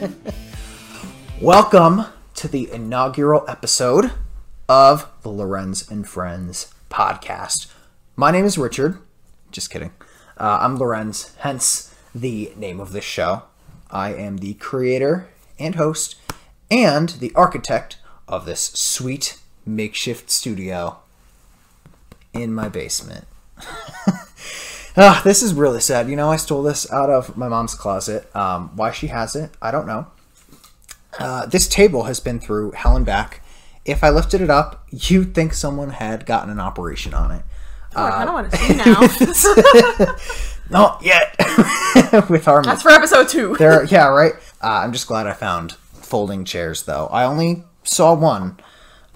Welcome to the inaugural episode of the Lorenz and Friendz podcast. My name is Richard. Just kidding. Uh, I'm Lorenz, hence the name of this show. I am the creator and host and the architect of this sweet makeshift studio in my basement. Ah, this is really sad. You know, I stole this out of my mom's closet. Um, why she has it, I don't know. Uh, this table has been through hell and back. If I lifted it up, you'd think someone had gotten an operation on it. Oh, I kind of want to see now. Not yet. With our That's for episode two. there, yeah, right. Uh, I'm just glad I found folding chairs, though. I only saw one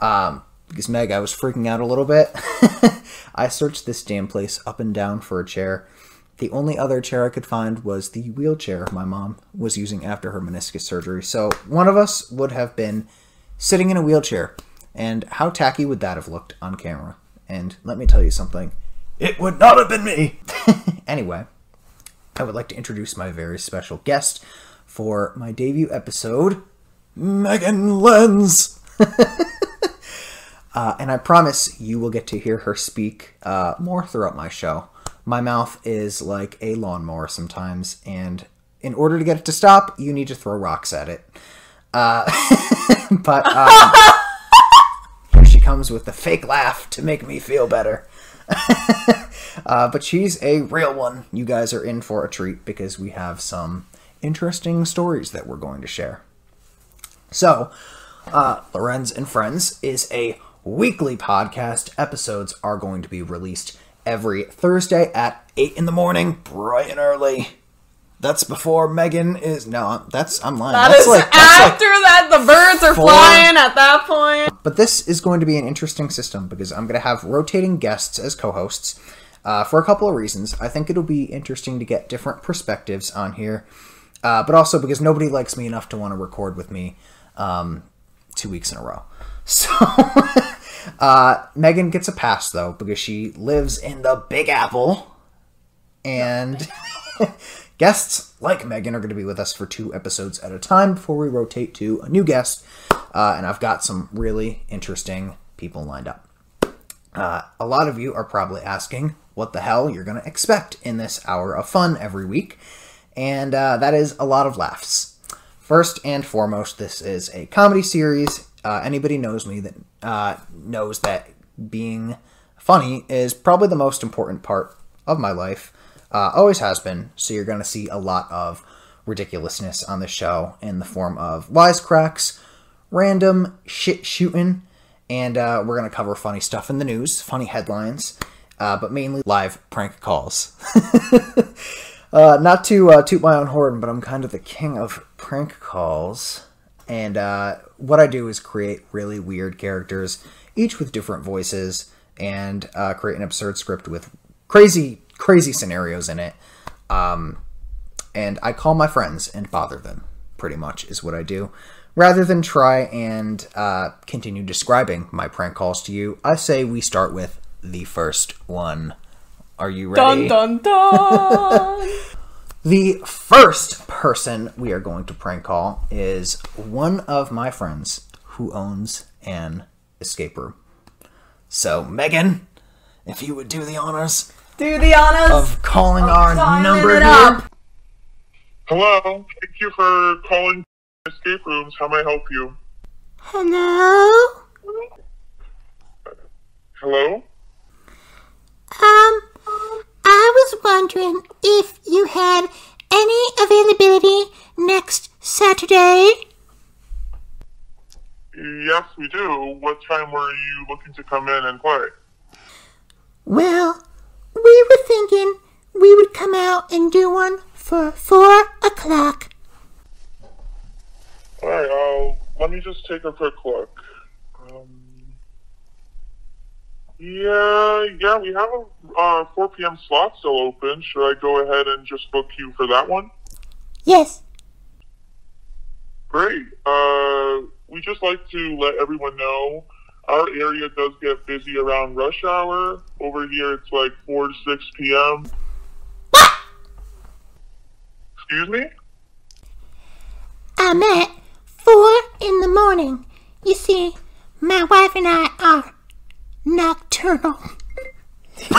um, because Meg, I was freaking out a little bit. I searched this damn place up and down for a chair. The only other chair I could find was the wheelchair my mom was using after her meniscus surgery. So one of us would have been sitting in a wheelchair. And how tacky would that have looked on camera? And let me tell you something. It would not have been me. anyway, I would like to introduce my very special guest for my debut episode, Meghan Lenz. uh, and I promise you will get to hear her speak uh, more throughout my show. My mouth is like a lawnmower sometimes, and in order to get it to stop, you need to throw rocks at it. Uh, but um, here she comes with the fake laugh to make me feel better. uh, but she's a real one. You guys are in for a treat because we have some interesting stories that we're going to share. So, uh, Lorenz and Friendz is a weekly podcast. Episodes are going to be released every Thursday at 8 in the morning, bright and early. That's before Meghan is. No, that's. I'm lying. That that's is like, that's like after that, the birds are four- flying at that point. but this is going to be an interesting system because I'm going to have rotating guests as co hosts uh, for a couple of reasons. I think it'll be interesting to get different perspectives on here, uh, but also because nobody likes me enough to want to record with me um, two weeks in a row. So, uh, Meghan gets a pass though because she lives in the Big Apple, and guests like Meghan are going to be with us for two episodes at a time before we rotate to a new guest. Uh, and I've got some really interesting people lined up. Uh, a lot of you are probably asking what the hell you're going to expect in this hour of fun every week, and uh, that is a lot of laughs. First and foremost, this is a comedy series. Uh, anybody knows me that uh, knows that being funny is probably the most important part of my life. Uh, always has been. So you're going to see a lot of ridiculousness on the show in the form of wisecracks, random shit shooting, and uh, we're going to cover funny stuff in the news, funny headlines, uh, but mainly live prank calls. uh, not to uh, toot my own horn, but I'm kind of the king of prank calls. And uh, what I do is create really weird characters, each with different voices, and uh, create an absurd script with crazy, crazy scenarios in it. Um, and I call my friends and bother them, pretty much, is what I do. Rather than try and uh, continue describing my prank calls to you, I say we start with the first one. Are you ready? Dun dun dun. The first person we are going to prank call is one of my friends who owns an escape room. So, Meghan, if you would do the honors Do the honors. of calling our dialing number here. up. Hello. Thank you for calling escape rooms. How may I help you? Hello? Hello? Um, I was wondering if you had any availability next Saturday. Yes, we do. What time were you looking to come in and play? Well, we were thinking we would come out and do one for four o'clock. All right. I'll let me just take a quick look. Um, yeah, yeah, we have a uh, 4 p.m. slot still open. Should I go ahead and just book you for that one? Yes. Great. Uh, we just like to let everyone know our area does get busy around rush hour. Over here, it's like 4 to 6 p.m. Excuse me? I'm at four in the morning. You see, my wife and I are nocturnal.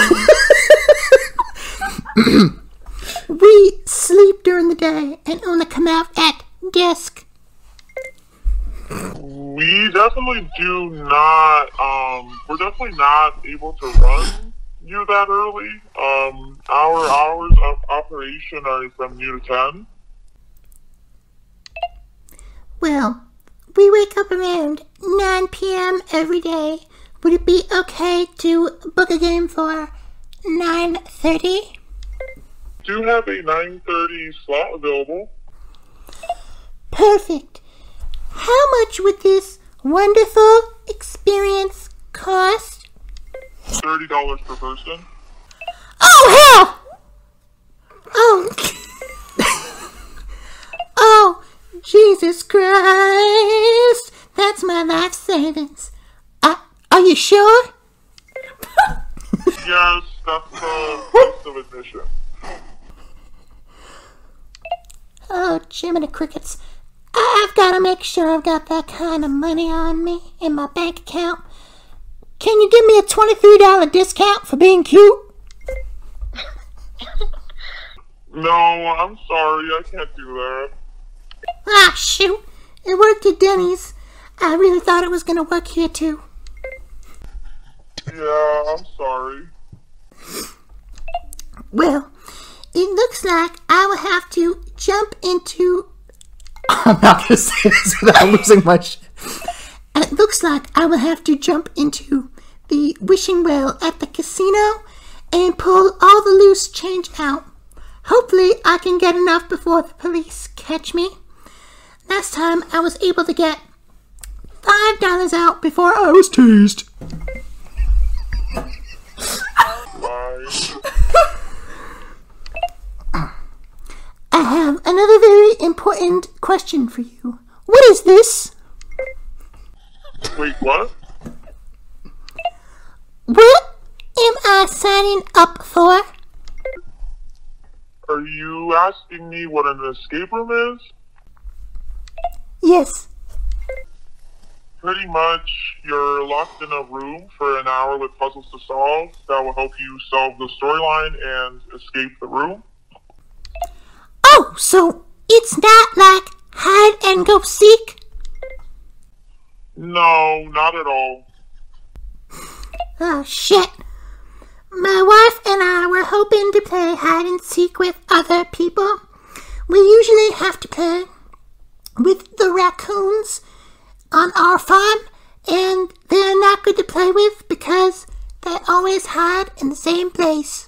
we sleep during the day and only come out at dusk. We definitely do not. Um, we're definitely not able to run you that early. Um, our hours of operation are from noon to ten. Well, we wake up around 9 p.m. every day. Would it be okay to book a game for 9:30? Do you have a nine thirty slot available. Perfect. How much would this wonderful experience cost? Thirty dollars per person. Oh hell! Oh. oh, Jesus Christ! That's my life savings. Are you sure? Yes, that's the price of admission. Oh, Jiminy Crickets. I've got to make sure I've got that kind of money on me in my bank account. Can you give me a $23 discount for being cute? No, I'm sorry, I can't do that. Ah, shoot. It worked at Denny's. I really thought it was going to work here, too. Yeah, I'm sorry. Well, it looks like I will have to jump into. I'm not gonna say this without losing my shit. It looks like I will have to jump into the wishing well at the casino and pull all the loose change out. Hopefully, I can get enough before the police catch me. Last time, I was able to get five dollars out before I was teased. I have another very important question for you. What is this? Wait, what? What am I signing up for? Are you asking me what an escape room is? Yes. Pretty much, you're locked in a room for an hour with puzzles to solve that will help you solve the storyline and escape the room. Oh, so it's not like hide and go seek? No, not at all. Oh, shit. My wife and I were hoping to play hide and seek with other people. We usually have to play with the raccoons on our farm, and they're not good to play with because they always hide in the same place.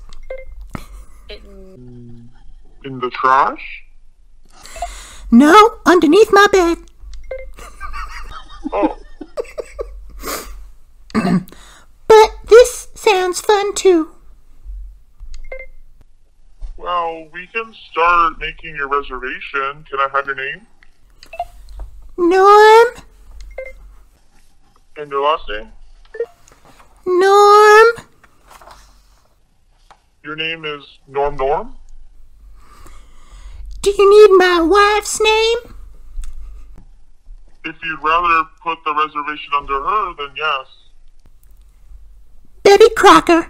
Mm. In the trash? No, underneath my bed. Oh, But this sounds fun too. well, we can start making your reservation. Can I have your name Norm, and your last name? Norm, Your name is Norm Norm? do you need my wife's name? If you'd rather put the reservation under her, then yes. Betty Crocker.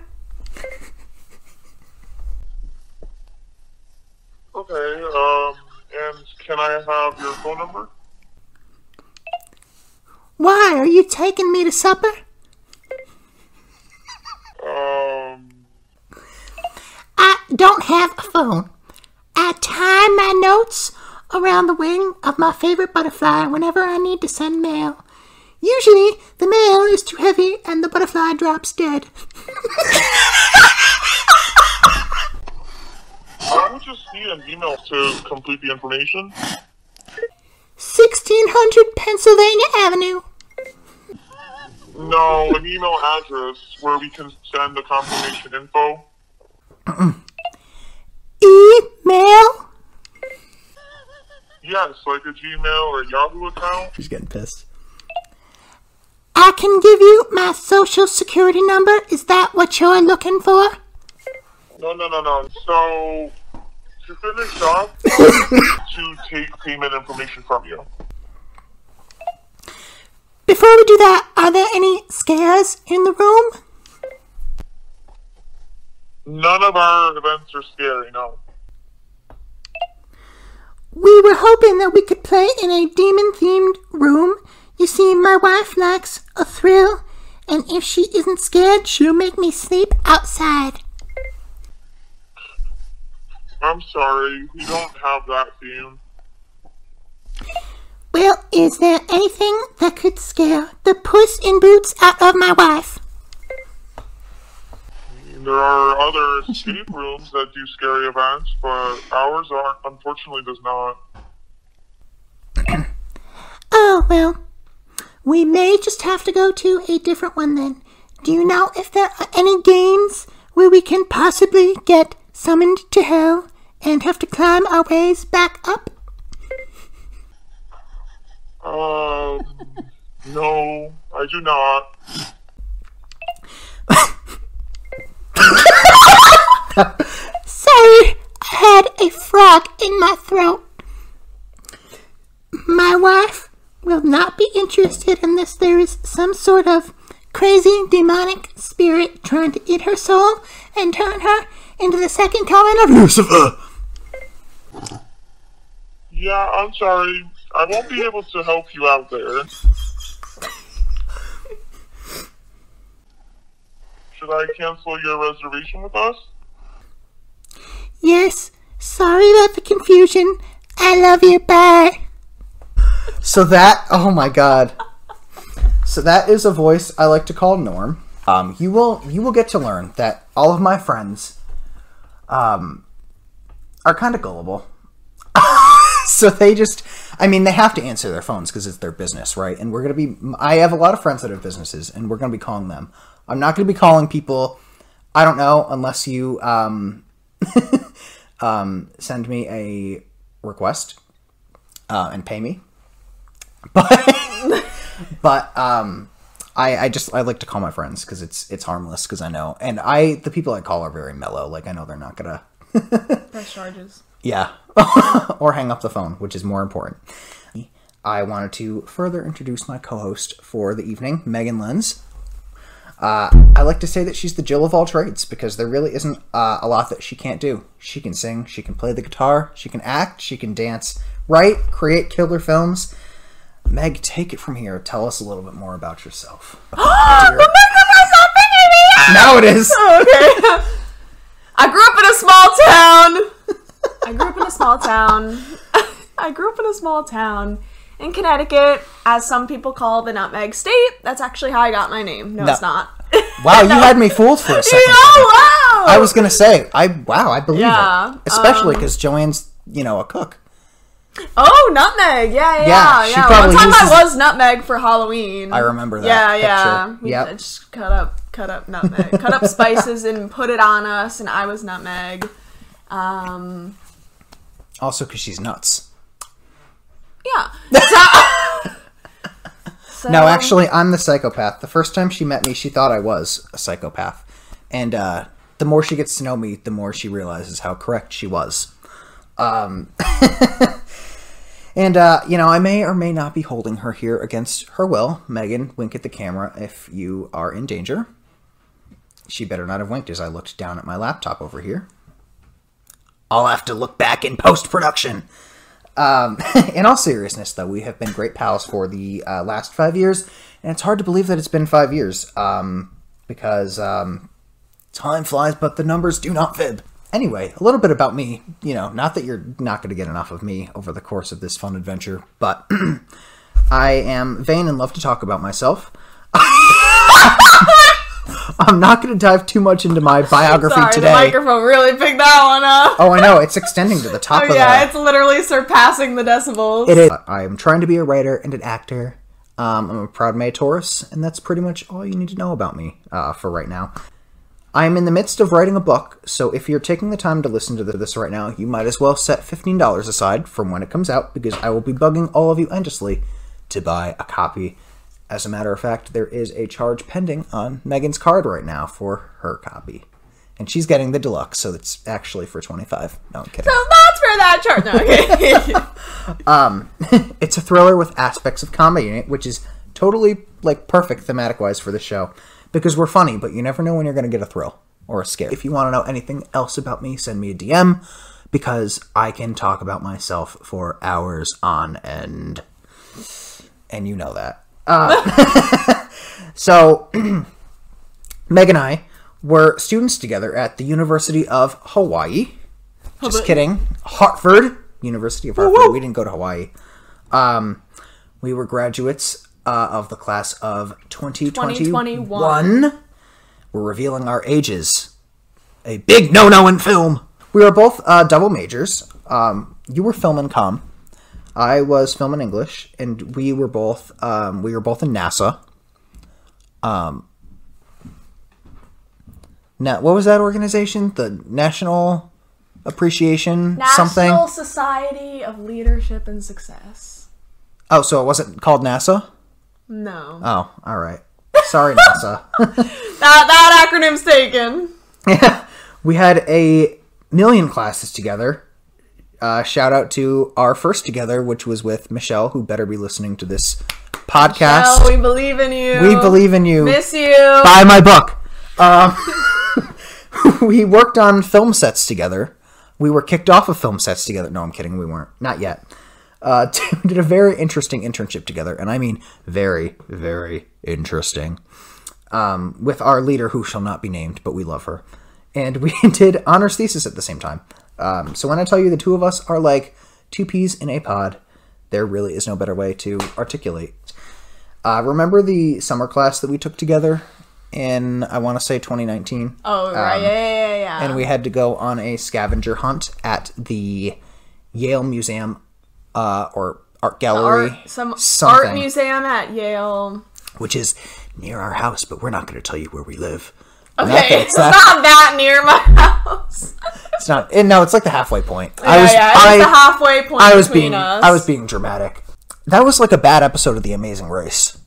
Okay, um, and can I have your phone number? Why are you taking me to supper? Um, I don't have a phone. I tie my notes around the wing of my favorite butterfly whenever I need to send mail. Usually, the mail is too heavy and the butterfly drops dead. I would just need an email to complete the information. 1600 Pennsylvania Avenue. No, an email address where we can send the confirmation info. Email? Yes, like a Gmail or Yahoo account. She's getting pissed. I can give you my social security number. Is that what you're looking for? No, no, no, no. So, to finish off, to take payment information from you. Before we do that, are there any scares in the room? None of our events are scary, no. We were hoping that we could play in a demon themed room. You see, my wife likes a thrill, and if she isn't scared, she'll make me sleep outside. I'm sorry, we don't have that theme. Well, is there anything that could scare the puss in boots out of my wife? There are other escape rooms that do scary events, but ours are unfortunately does not. Oh, well, we may just have to go to a different one then. Do you know if there are any games where we can possibly get summoned to hell and have to climb our ways back up? Um, no, I do not. Sorry, I had a frog in my throat. My wife will not be interested unless there is some sort of crazy demonic spirit trying to eat her soul and turn her into the second coming of Lucifer. Yeah, I'm sorry. I won't be able to help you out there. Should I cancel your reservation with us? Yes, sorry about the confusion. I love you. Bye. So that, oh my god. So that is a voice I like to call Norm. Um, you will you will get to learn that all of my friends um, are kind of gullible. so they just, I mean, they have to answer their phones because it's their business, right? And we're gonna be. I have a lot of friends that have businesses, and we're gonna be calling them. I'm not gonna be calling people. I don't know unless you um, um, send me a request uh, and pay me but but um I, I just I like to call my friends because it's it's harmless because I know and I the people I call are very mellow like I know they're not gonna Press charges. yeah or hang up the phone which is more important. I wanted to further introduce my co-host for the evening, Meghan Lenz. Uh, I like to say that she's the Jill of all trades because there really isn't uh, a lot that she can't do. She can sing, she can play the guitar, she can act, she can dance, write, create killer films. Meg, take it from here. Tell us a little bit more about yourself. Now it is. Okay. I grew up in a small town. I grew up in a small town. I grew up in a small town in Connecticut, as some people call the Nutmeg State. That's actually how I got my name. No, it's not. Wow, you had me fooled for a second. oh wow! I was gonna say, I wow, I believe Yeah, it, especially um, because Joanne's, you know, a cook. Oh, nutmeg. Yeah, yeah, Yeah, yeah. One time uses- I was nutmeg for Halloween. I remember that Yeah, yeah. picture. Yep. just cut up, cut up nutmeg, cut up spices and put it on us, and I was nutmeg. Um, Also, because she's nuts. yeah. So, so- No, actually, I'm the psychopath. The first time she met me, she thought I was a psychopath, and uh, the more she gets to know me, the more she realizes how correct she was. Um, and uh, you know, I may or may not be holding her here against her will. Meghan, wink at the camera if you are in danger. She better not have winked as I looked down at my laptop over here. I'll have to look back in post production. Um, in all seriousness, though, we have been great pals for the uh, last five years, and it's hard to believe that it's been five years um, because um, time flies, but the numbers do not fib. Anyway, a little bit about me. You know, not that you're not going to get enough of me over the course of this fun adventure, but I am vain and love to talk about myself. I'm not going to dive too much into my biography Sorry, today. the microphone really picked that one up. Oh, I know it's extending to the top Oh, of yeah, the. it's literally surpassing the decibels. It is. I am trying to be a writer and an actor. Um, I'm a proud May Taurus, and that's pretty much all you need to know about me uh, for right now. I'm in the midst of writing a book, so if you're taking the time to listen to this right now, you might as well set $15 aside from when it comes out because I will be bugging all of you endlessly to buy a copy. As a matter of fact, there is a charge pending on Meghan's card right now for her copy. and she's getting the deluxe, so it's actually for twenty five. No, I'm kidding. So that's for that chart. No, okay. Um, it's a thriller with aspects of comedy in it, which is totally like perfect thematic wise for the show because we're funny, but you never know when you're going to get a thrill or a scare. If you want to know anything else about me, send me a DM because I can talk about myself for hours on end. And you know that. Uh, so, Meg and I were students together at the University of Hawaii. Just kidding. Hartford, University of Hartford. We didn't go to Hawaii. Um, we were graduates uh, of the class of 2021. 2021. We're revealing our ages. A big no-no in film. We were both uh, double majors. Um, you were film and com. I was film and English, and we were both um, we were both in NASA. Um, now, what was that organization? The National Appreciation something. National Society of Leadership and Success. Oh, so it wasn't called NASA. No. Oh, all right. Sorry, NASA. That that acronym's taken. Yeah, we had a million classes together. Uh, shout out to our first together, which was with Michelle, who better be listening to this podcast. Oh, we believe in you. we believe in you. Miss you. Buy my book. Um, we worked on film sets together. We were kicked off of film sets together. No, I'm kidding. We weren't. Not yet. Uh, did a very interesting internship together, and I mean very, very interesting. Um, with our leader, who shall not be named, but we love her, and we did honors thesis at the same time. Um, so when I tell you the two of us are like two peas in a pod, there really is no better way to articulate. Uh, remember the summer class that we took together in I want to say 2019? Oh right, yeah, yeah, yeah, yeah. Um, and we had to go on a scavenger hunt at the Yale Museum uh, or art gallery, art, some art museum at Yale. which is near our house, but we're not going to tell you where we live. Okay, it's it's not that near my house. It's not. And no, it's like the halfway point. Yeah, I was. yeah, it's I, the halfway point I was between being. us. I was being dramatic. That was like a bad episode of The Amazing Race.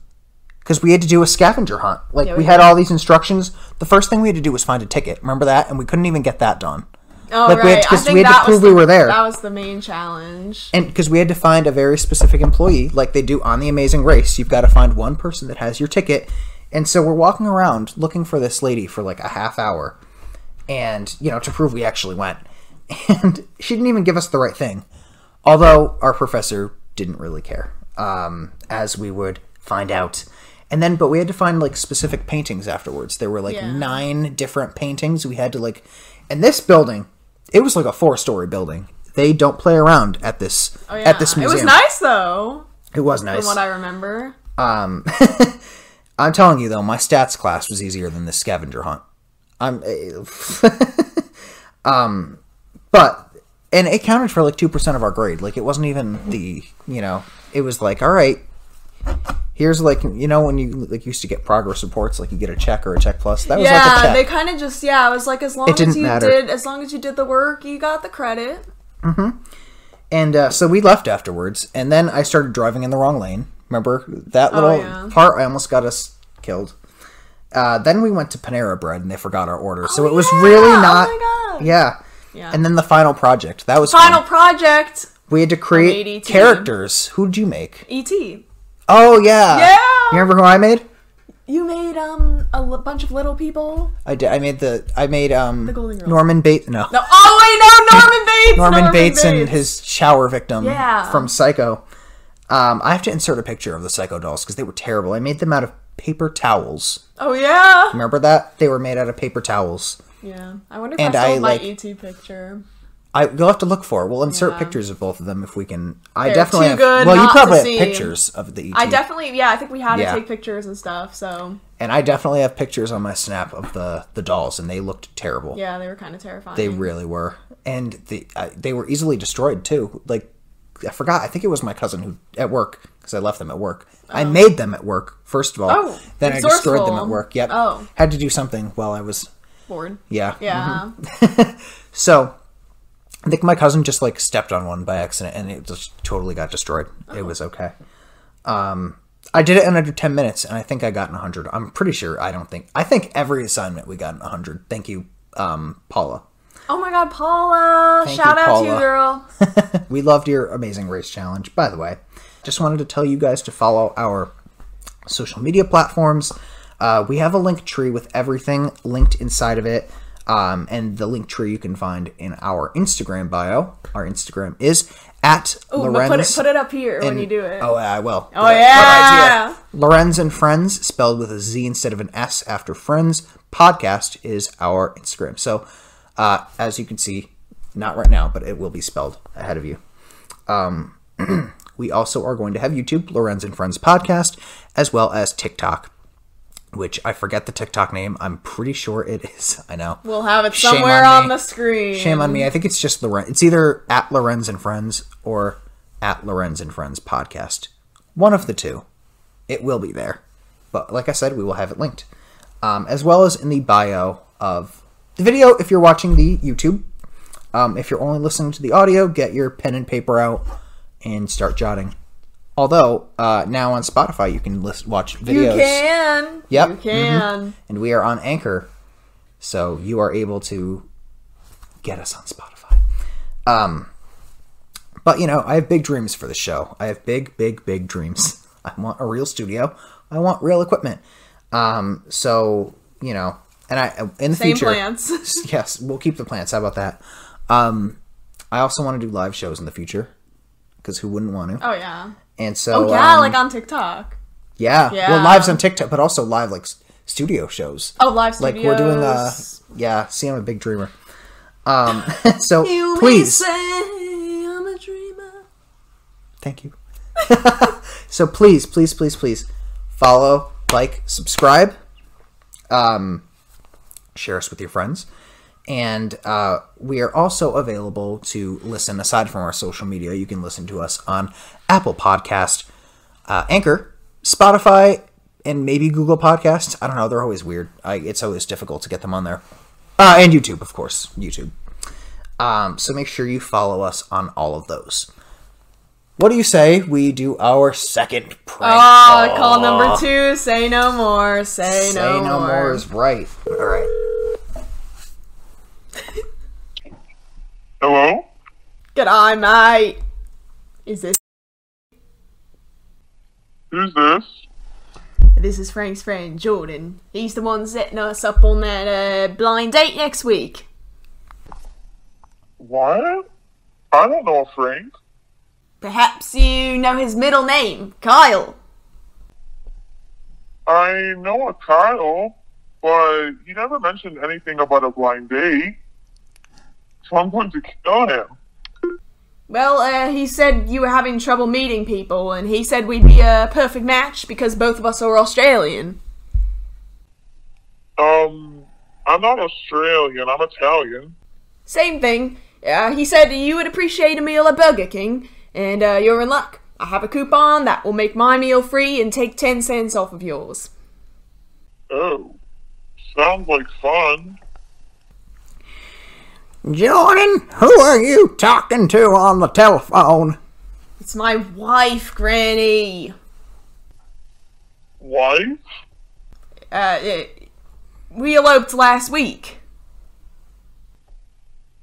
Because we had to do a scavenger hunt. Like Yeah, we, we had all these instructions. The first thing we had to do was find a ticket. Remember that? And we couldn't even get that done. Oh like, we had right, to- I 'cause think we had to prove was we were there. That was the main challenge. And because we had to find a very specific employee, like they do on The Amazing Race, you've got to find one person that has your ticket. And so we're walking around looking for this lady for like a half hour, and you know to prove we actually went. And she didn't even give us the right thing, although our professor didn't really care, um, as we would find out. And then, but we had to find like specific paintings afterwards. There were like Yeah. nine different paintings we had to like. And this building, it was like a four-story building. They don't play around at this Oh, yeah. at this museum. It was nice though, It was nice. from what I remember. Um, I'm telling you though, my stats class was easier than the scavenger hunt. I'm, um, but and it counted for like two percent of our grade. Like it wasn't even the you know, it was like all right, here's like you know when you like used to get progress reports, like you get a check or a check plus. That was like Yeah, check. they kind of just yeah. It was like as long It didn't as you matter. did, as long as you did the work, you got the credit. And uh, so we left afterwards, and then I started driving in the wrong lane. Remember that little Oh, yeah. part? I almost got us killed. Uh, then we went to Panera Bread, and they forgot our order, so it was yeah! really Oh not. my God. Yeah. Yeah. And then the final project that was Final fun. project, We had to create characters. Who did you make? ET. Oh yeah. Yeah! You remember who I made? You made um a l- bunch of little people. I did. I made the. I made um. The Golden Girls. Norman Bates. No. No, oh wait, no, Norman Bates. Norman, Bates, and his shower victim Yeah. from Psycho. Um, I have to insert a picture of the Psycho dolls because they were terrible. I made them out of paper towels. Oh yeah. Remember that? They were made out of paper towels. Yeah. I wonder if And I I, my like- ET picture. I you'll have to look for. it. We'll insert Yeah. pictures of both of them if we can. I They're definitely have. well, you probably have see. pictures of the ET. I definitely yeah. I think we had Yeah. to take pictures and stuff. So and I definitely have pictures on my snap of the the dolls, and they looked terrible. yeah, they were kind of terrifying. They really were, and the uh, they were easily destroyed too. Like I forgot. I think it was my cousin who at work because I left them at work. I made them at work first of all. Oh, then I destroyed them at work. Yep. Oh. Had to do something while I was. bored. Yeah. Yeah. So I think my cousin just like stepped on one by accident and it just totally got destroyed. It was okay. Um, I did it in under 10 minutes and I think I got an 100. I'm pretty sure. I don't think. I think every assignment we got an 100. Thank you, um, Paula. Oh my god, Paula! Thank Shout you, out to you, girl. We loved your amazing race challenge, by the way. Just wanted to tell you guys to follow our social media platforms. Uh, we have a Linktree with everything linked inside of it. Um, and the Linktree you can find in our Instagram bio. Our Instagram is at Ooh, Lorenz. put it put it up here when you do it. Oh, I will. Oh, yeah. Lorenz and Friendz, spelled with a Z instead of an S after Friends. Podcast is our Instagram. So, uh, as you can see, not right now, but it will be spelled ahead of you. Um, we also are going to have YouTube, Lorenz and Friendz Podcast, as well as TikTok, which I forget the TikTok name. I'm pretty sure it is. I know. We'll have it Shame somewhere on on, the screen. Shame on me. I think it's just Lorenz. It's either at Lorenz and Friendz or at Lorenz and Friendz podcast. One of the two. It will be there. But like I said, we will have it linked. Um, as well as in the bio of the video if you're watching the YouTube. Um, if you're only listening to the audio, get your pen and paper out and start jotting. Although, uh, now on Spotify, you can list, watch videos. You can. Yep. You can. And we are on Anchor, so you are able to get us on Spotify. Um, but you know, I have big dreams for the show. I have big, big, big dreams. I want a real studio. I want real equipment. Um, so you know, and I in the Same future, plants. yes, we'll keep the plants. How about that? Um, I also want to do live shows in the future because who wouldn't want to? Oh yeah. And so, Oh yeah, um, like on TikTok. yeah, Yeah. well, lives on TikTok, but also live like studio shows. Oh, live studio. like we're doing uh yeah see i'm a big dreamer um so You please say I'm a dreamer. thank you so please please please please follow like subscribe um share us with your friends and uh, we are also available to listen aside from our social media you can listen to us on apple podcast uh, anchor spotify and maybe google podcast i don't know they're always weird I, it's always difficult to get them on there uh, and youtube of course youtube um, so make sure you follow us on all of those what do you say we do our second prank Oh, call number two. Say no more. Say, no more. Say no, no more. more is right. All right. Hello? Good eye, mate. Is this? Who's this? This is Frank's friend Jordan. He's the one setting us up on that uh, blind date next week. What? I don't know Frank. Perhaps you know his middle name, Kyle. I know a Kyle, but he never mentioned anything about a blind date. So I'm going to kill him. Well, uh, he said you were having trouble meeting people, and he said we'd be a perfect match because both of us are Australian. Um, I'm not Australian, I'm Italian. Same thing. Uh, he said you would appreciate a meal at Burger King, and uh, you're in luck. I have a coupon that will make my meal free and take 10 cents off of yours. Oh, sounds like fun. Jordan, who are you talking to on the telephone? It's my wife, Granny. Wife? Uh, it, we eloped last week.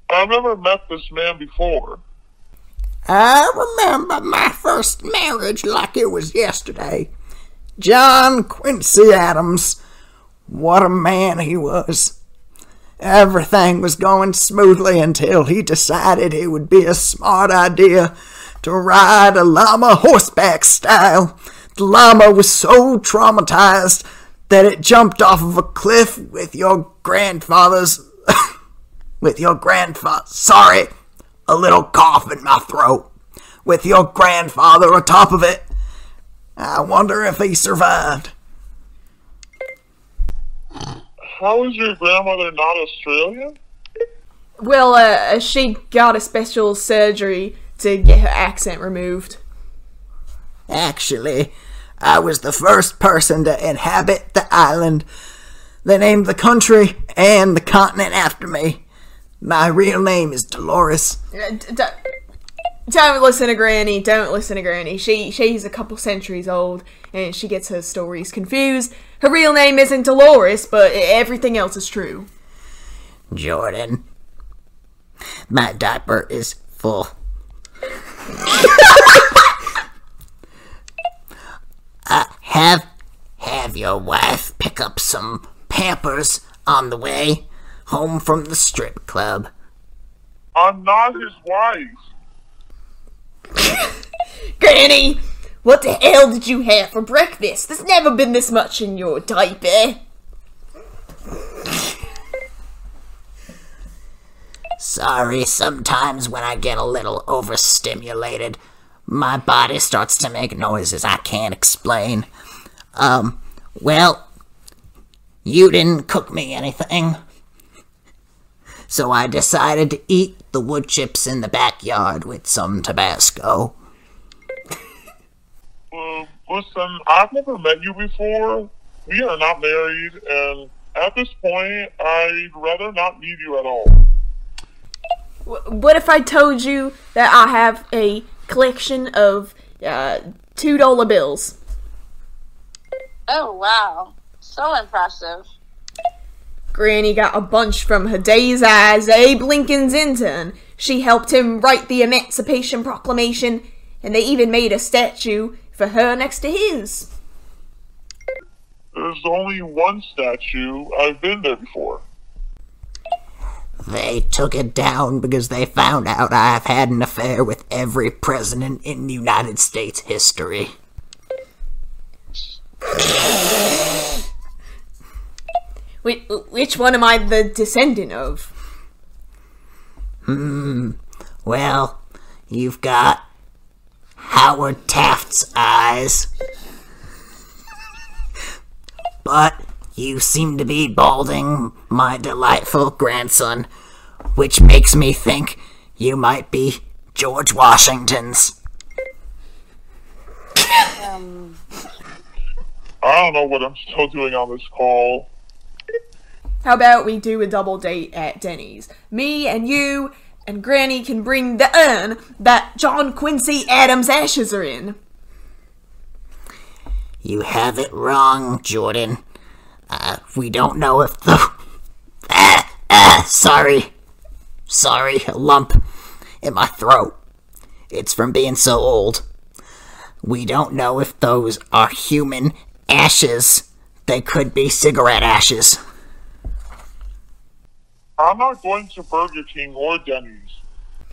I've never met this man before. I remember my first marriage like it was yesterday. John Quincy Adams. What a man he was. Everything was going smoothly until he decided it would be a smart idea to ride a llama horseback style. The llama was so traumatized that it jumped off of a cliff with your grandfather's. with your grandfather. Sorry, a little cough in my throat. With your grandfather atop of it. I wonder if he survived. How is your grandmother not Australian? Well, uh, she got a special surgery to get her accent removed. Actually, I was the first person to inhabit the island. They named the country and the continent after me. My real name is Dolores. Uh, d- d- don't listen to Granny. Don't listen to Granny. She she's a couple centuries old, and she gets her stories confused. Her real name isn't Dolores, but everything else is true. Jordan. My diaper is full. uh, have have your wife pick up some Pampers on the way home from the strip club. I'm not his wife. Granny, what the hell did you have for breakfast? There's never been this much in your diaper. Sorry, sometimes when I get a little overstimulated, my body starts to make noises I can't explain. Um, well, you didn't cook me anything. So I decided to eat the wood chips in the backyard with some Tabasco. Uh, listen, I've never met you before. We are not married, and at this point, I'd rather not meet you at all. What if I told you that I have a collection of uh, two dollar bills? Oh wow, so impressive. Granny got a bunch from her days as Abe Lincoln's intern. She helped him write the Emancipation Proclamation, and they even made a statue for her next to his. There's only one statue. I've been there before. They took it down because they found out I've had an affair with every president in United States history. Which, which one am I the descendant of? Hmm. Well, you've got Howard Taft's eyes. But you seem to be balding my delightful grandson, which makes me think you might be George Washington's. Um, I don't know what I'm still doing on this call. How about we do a double date at Denny's? Me and you and Granny can bring the urn that John Quincy Adams' ashes are in. You have it wrong, Jordan. Uh, we don't know if the. Ah, ah, sorry. Sorry, a lump in my throat. It's from being so old. We don't know if those are human ashes. They could be cigarette ashes. I'm not going to Burger King or Denny's.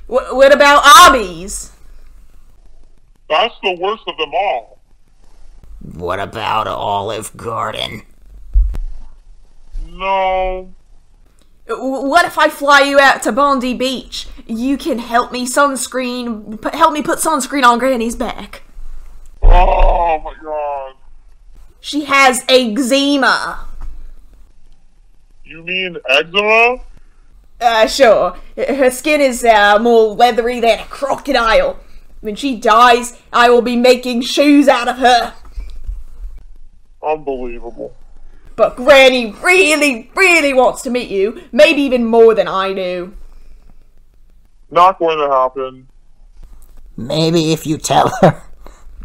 Wh- what about Arby's? That's the worst of them all. What about Olive Garden? No. What if I fly you out to Bondi Beach? You can help me sunscreen, p- help me put sunscreen on Granny's back. Oh my god. She has eczema. You mean eczema? Uh, sure. Her skin is uh, more leathery than a crocodile. When she dies, I will be making shoes out of her. Unbelievable. But Granny really, really wants to meet you. Maybe even more than I do. Not going to happen. Maybe if you tell her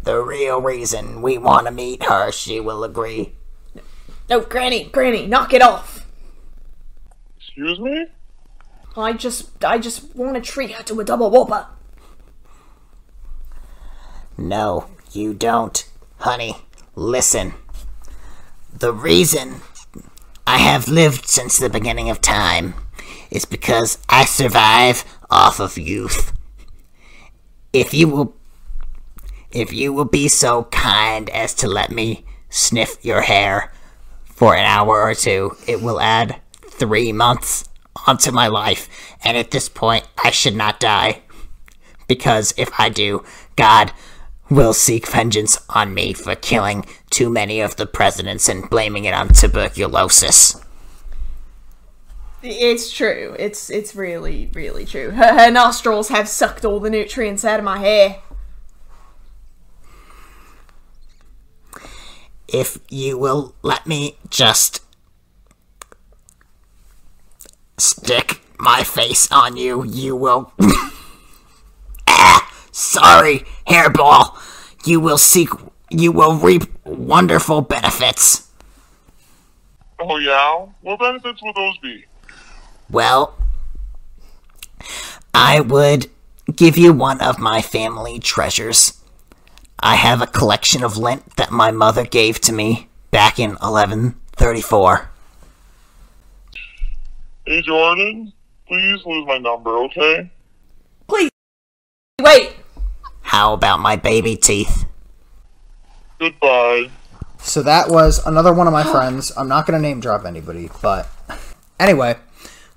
the real reason we want to meet her, she will agree. No, Granny, Granny, knock it off. Excuse me? I just, I just want to treat her to a double whopper. No, you don't. Honey, listen. The reason I have lived since the beginning of time is because I survive off of youth. If you will if you will be so kind as to let me sniff your hair for an hour or two, it will add 3 months onto my life, and at this point I should not die because if I do, God will seek vengeance on me for killing too many of the presidents and blaming it on tuberculosis. It's true. It's it's really, really true. Her, her nostrils have sucked all the nutrients out of my hair. If you will let me just stick my face on you, you will. ah, sorry, hairball. You will seek. You will reap wonderful benefits. Oh yeah? What benefits will those be? Well, I would give you one of my family treasures. I have a collection of lint that my mother gave to me back in 1134. Hey, Jordan, please lose my number, okay? Please. Wait. How about my baby teeth? Goodbye. So that was another one of my friends. I'm not going to name drop anybody, but anyway,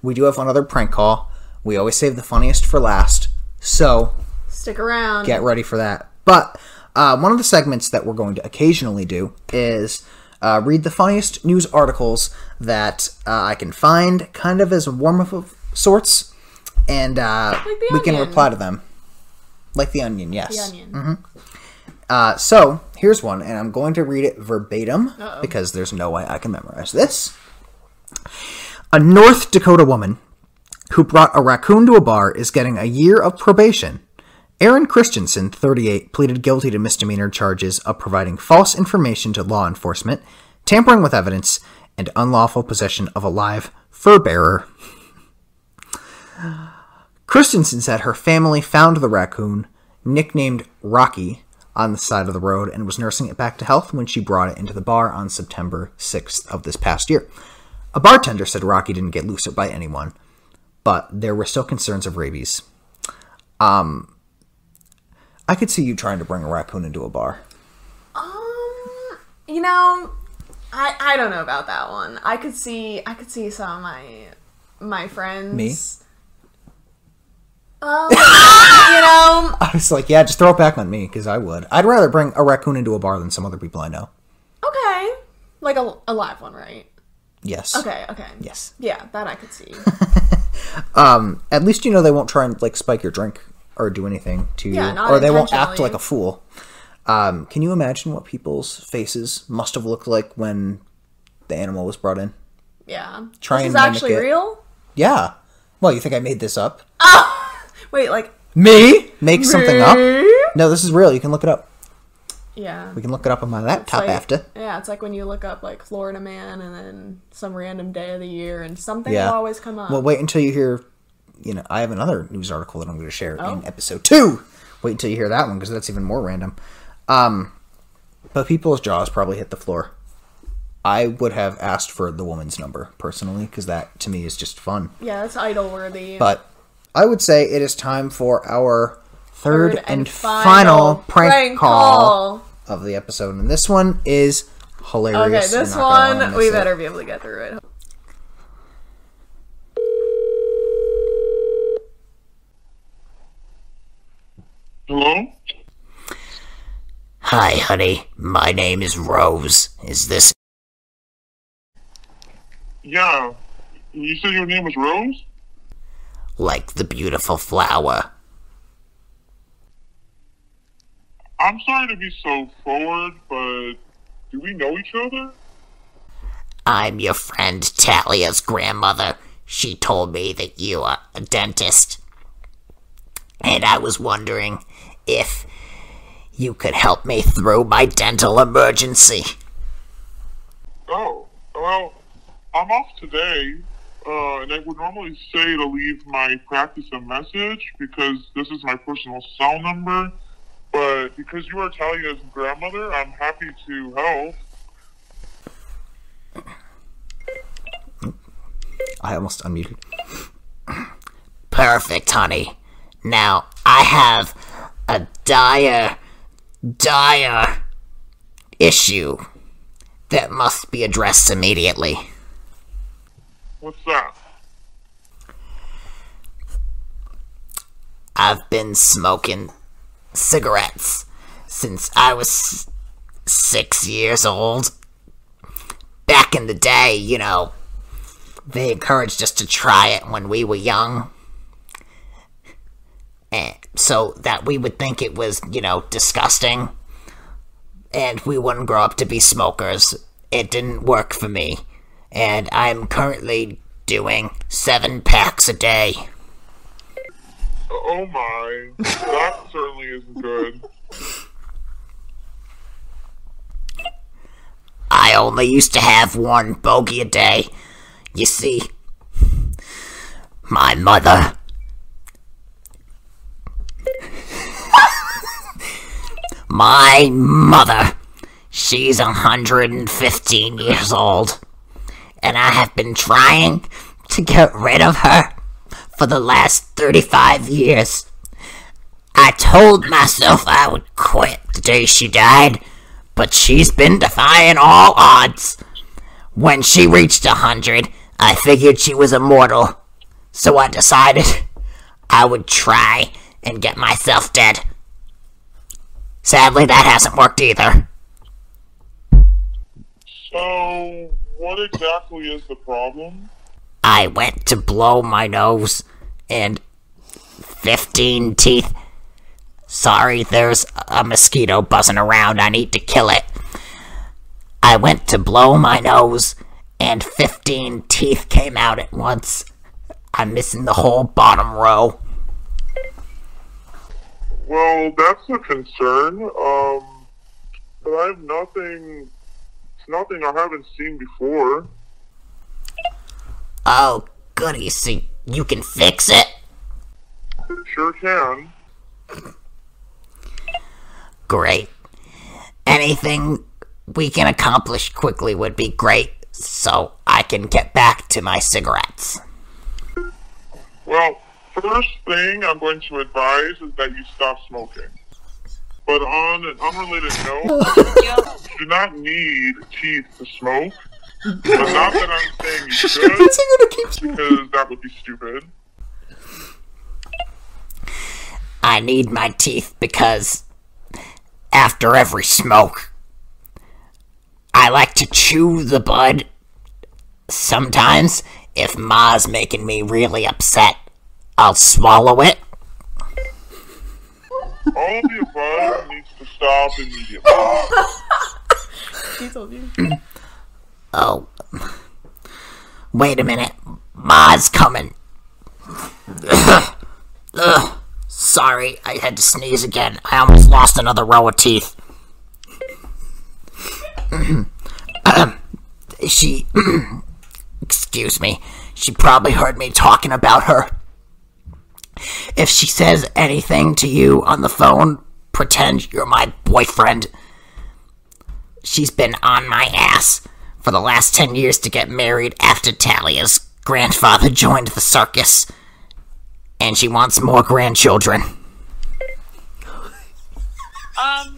we do have another prank call. We always save the funniest for last. So Stick around. get ready for that. But uh, one of the segments that we're going to occasionally do is uh, read the funniest news articles that uh, I can find, kind of as a warm up of sorts, and uh, Like we can reply to them. Like the onion, yes. The onion. Uh, so here's one, and I'm going to read it verbatim because there's no way I can memorize this. A North Dakota woman who brought a raccoon to a bar is getting a year of probation. Aaron Christensen, 38, pleaded guilty to misdemeanor charges of providing false information to law enforcement, tampering with evidence, and unlawful possession of a live fur bearer. Christensen said her family found the raccoon, nicknamed Rocky, on the side of the road and was nursing it back to health when she brought it into the bar on September 6th of this past year. A bartender said Rocky didn't get loose bite anyone, but there were still concerns of rabies. Um, I could see you trying to bring a raccoon into a bar. Um, you know, I I don't know about that one. I could see I could see some of my my friends. Me? Um, you know, I was like, yeah, just throw it back on me because I would. I'd rather bring a raccoon into a bar than some other people I know. okay, like a, a live one, right? Yes. Okay, okay. Yes. Yeah, that I could see. Um, at least you know they won't try and like spike your drink or do anything to Yeah, you, or they won't act like a fool. Um, can you imagine what people's faces must have looked like when the animal was brought in? Yeah. Try this and is actually it. real? Yeah. Well, you think I made this up? Wait, like Me? Make something up? No, this is real. You can look it up. Yeah. We can look it up on my laptop like- after. Yeah, it's like when you look up like Florida man and then some random day of the year and something Yeah. will always come up. Well, wait until you hear. You know, I have another news article that I'm going to share Oh. in episode two. Wait until you hear that one because that's even more random. Um, but people's jaws probably hit the floor. I would have asked for the woman's number personally because that to me is just fun. yeah, it's idol worthy. But I would say it is time for our third, Third and, final, prank, call, of the episode, and this one is hilarious. Okay, this You're not gonna wanna one we it. better be able to get through it. Hello? Hi, honey. My name is Rose. Is this. Yeah. You said your name was Rose? like the beautiful flower? I'm sorry to be so forward, but do we know each other? I'm your friend Talia's grandmother. She told me that you are a dentist. And I was wondering if you could help me through my dental emergency. Oh, well, I'm off today, uh, and I would normally say to leave my practice a message because this is my personal cell number. But because you are Talia's grandmother, I'm happy to help. I almost unmuted. Perfect, honey. Now, I have a dire, dire issue that must be addressed immediately. What's that? I've been smoking cigarettes since I was six years old. Back in the day, you know, they encouraged us to try it when we were young. So that we would think it was, you know, disgusting. And we wouldn't grow up to be smokers. It didn't work for me. And I'm currently doing seven packs a day. Oh my, that certainly isn't good. I only used to have one bogey a day. You see, My mother. My mother. She's 115 years old. And I have been trying to get rid of her for the last 35 years. I told myself I would quit the day she died, but she's been defying all odds. When she reached a hundred, I figured she was immortal, so I decided I would try and get myself dead. Sadly, that hasn't worked either. So, what exactly is the problem? I went to blow my nose, and 15 teeth. Sorry, there's a mosquito buzzing around. I need to kill it. I went to blow my nose, and 15 teeth came out at once. I'm missing the whole bottom row. Well, that's a concern. Um, but I have nothing. It's nothing I haven't seen before. Oh, goody, so you can fix it? Sure can. Great. Anything we can accomplish quickly would be great, so I can get back to my cigarettes. Well, first thing I'm going to advise is that you stop smoking. But on an unrelated note, you do not need teeth to smoke. But not that I'm saying you should, because that would be stupid. I need my teeth because after every smoke, I like to chew the bud. Sometimes, if Ma's making me really upset, I'll swallow it. All of the above needs to stop immediately. He told you. Oh. Wait a minute. Ma's coming. Ugh. Sorry, I had to sneeze again. I almost lost another row of teeth. she. excuse me. She probably heard me talking about her. If she says anything to you on the phone, pretend you're my boyfriend. She's been on my ass for the last 10 years to get married after Talia's grandfather joined the circus. And she wants more grandchildren. Um,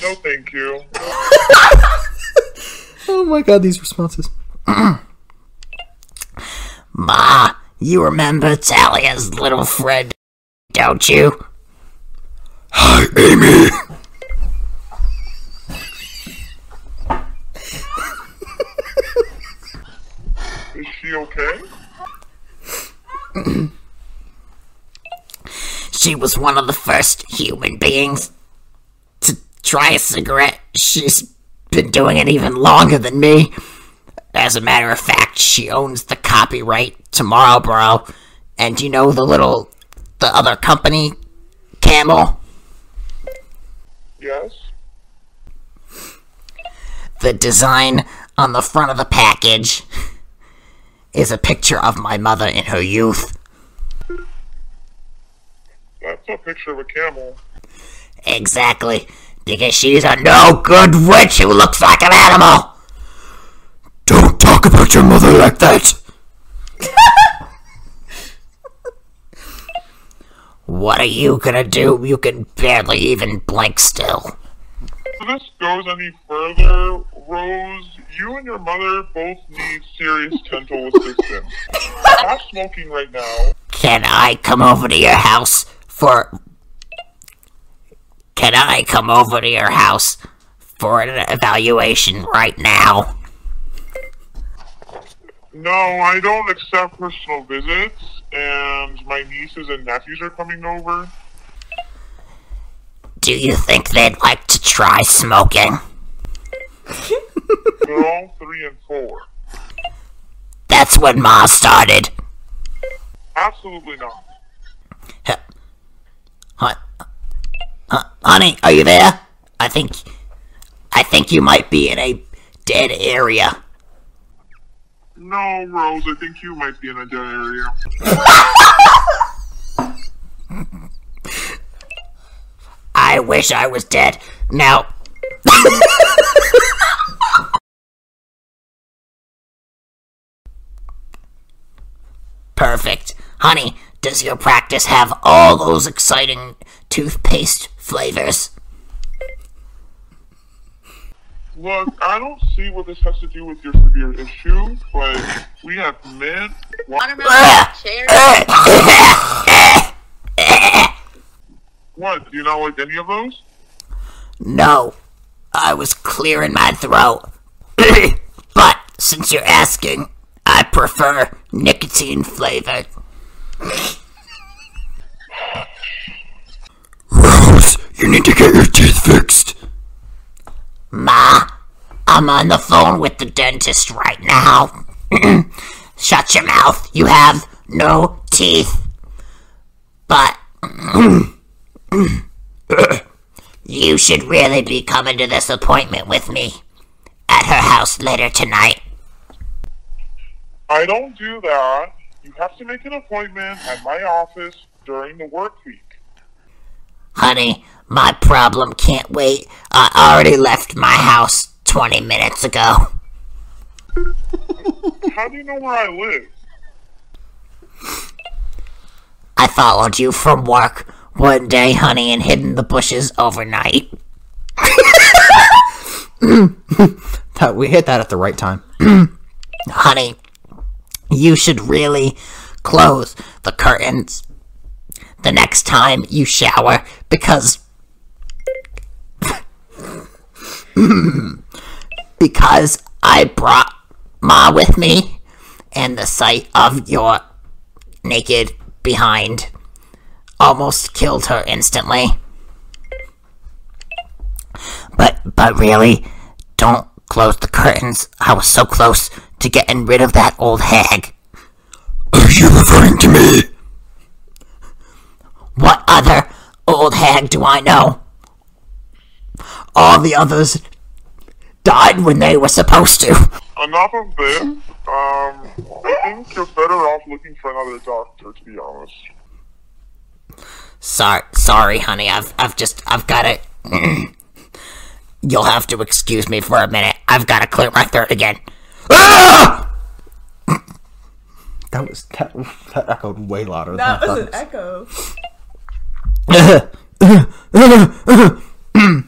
No, thank you. Oh my god, these responses. Ma, you remember Talia's little friend, don't you? Hi, Amy. Is she okay? She was one of the first human beings to try a cigarette. She's been doing it even longer than me. As a matter of fact, she owns the copyright to Marlboro. And you know the little, the other company, Camel? Yes. The design on the front of the package is a picture of my mother in her youth. That's a picture of a camel. Exactly, because she's a no good witch who looks like an animal. Don't talk about your mother like that. What are you gonna do? You can barely even blink still. If this goes any further, Rose, you and your mother both need serious dental assistance. Stop smoking right now. Can I come over to your house for. Can I come over to your house for an evaluation right now? No, I don't accept personal visits, and my nieces and nephews are coming over. Do you think they'd like to try smoking? They're all three and four. That's when Ma started. Absolutely not. Hon- uh, honey, are you there? I think, I think you might be in a dead area. No, Rose, I think you might be in a dead area. I wish I was dead. Now. Perfect. Honey, does your practice have all those exciting toothpaste flavors? Look, I don't see what this has to do with your severe issue, but we have men. wa- Watermelon, cherry. what? Do you not like any of those? No, I was clearing my throat. but since you're asking, I prefer nicotine flavored. Rose, you need to get your teeth fixed. I'm on the phone with the dentist right now. Shut your mouth. You have no teeth. But you should really be coming to this appointment with me at her house later tonight. I don't do that. You have to make an appointment at my office during the work week. Honey, my problem can't wait. I already left my house 20 minutes ago. How do you know where I live? I followed you from work one day, honey, and hid in the bushes overnight. That we hit that at the right time. Honey, you should really close the curtains the next time you shower because because I brought Ma with me and the sight of your naked behind almost killed her instantly. But but really, don't close the curtains. I was so close to getting rid of that old hag. Are you referring to me? What other old hag do I know? All the others died when they were supposed to. Enough of this. Um, I think you're better off looking for another doctor, to be honest. Sorry, sorry, honey. I've, I've just, I've got to. You'll have to excuse me for a minute. I've got to clear my throat again. Ah! That was that, that echoed way louder. That than I was thought an echo.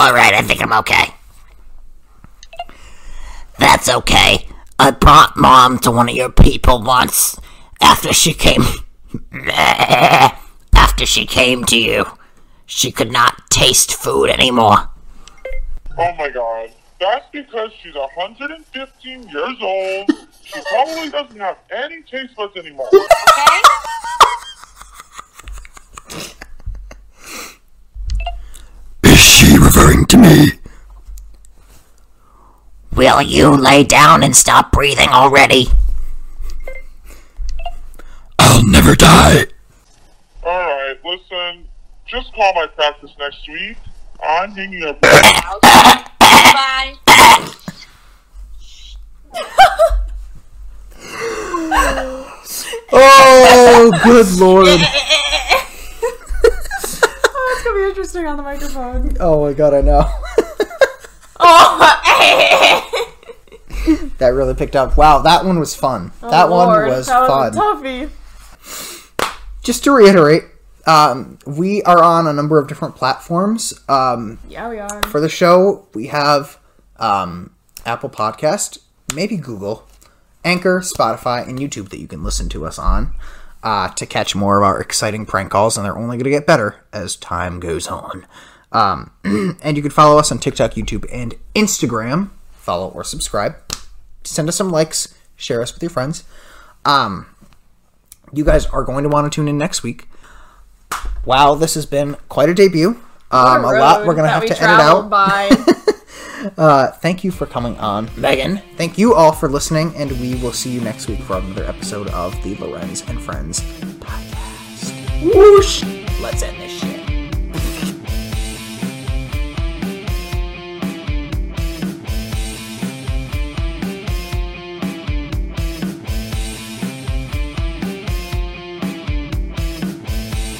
All right, I think I'm okay. That's okay. I brought mom to one of your people once after she came. after she came to you. She could not taste food anymore. Oh my god. That's because she's 115 years old. She probably doesn't have any taste buds anymore. Okay? Is she to me? Will you lay down and stop breathing already? I'll never die. Alright, listen. Just call my practice next week. I'm hanging up. Okay. Bye. Oh, good lord! Oh, it's gonna be interesting on the microphone. Oh my god, I know. Oh, that really picked up. Wow, that one was fun. that one Oh, Lord, was that fun. was. Just to reiterate, um, we are on a number of different platforms. Um, Yeah, we are. for the show, we have um, Apple Podcast, maybe Google, Anchor, Spotify, and YouTube that you can listen to us on uh, to catch more of our exciting prank calls, and they're only going to get better as time goes on. Um, and you can follow us on TikTok, YouTube, and Instagram. Follow or subscribe. Send us some likes. Share us with your friends. Um, you guys are going to want to tune in next week. Wow, this has been quite a debut. Um, a lot we're going to have to edit out. By. Uh, thank you for coming on, Meghan. Thank you all for listening, and we will see you next week for another episode of the Lorenz and Friendz podcast. Whoosh! Let's end.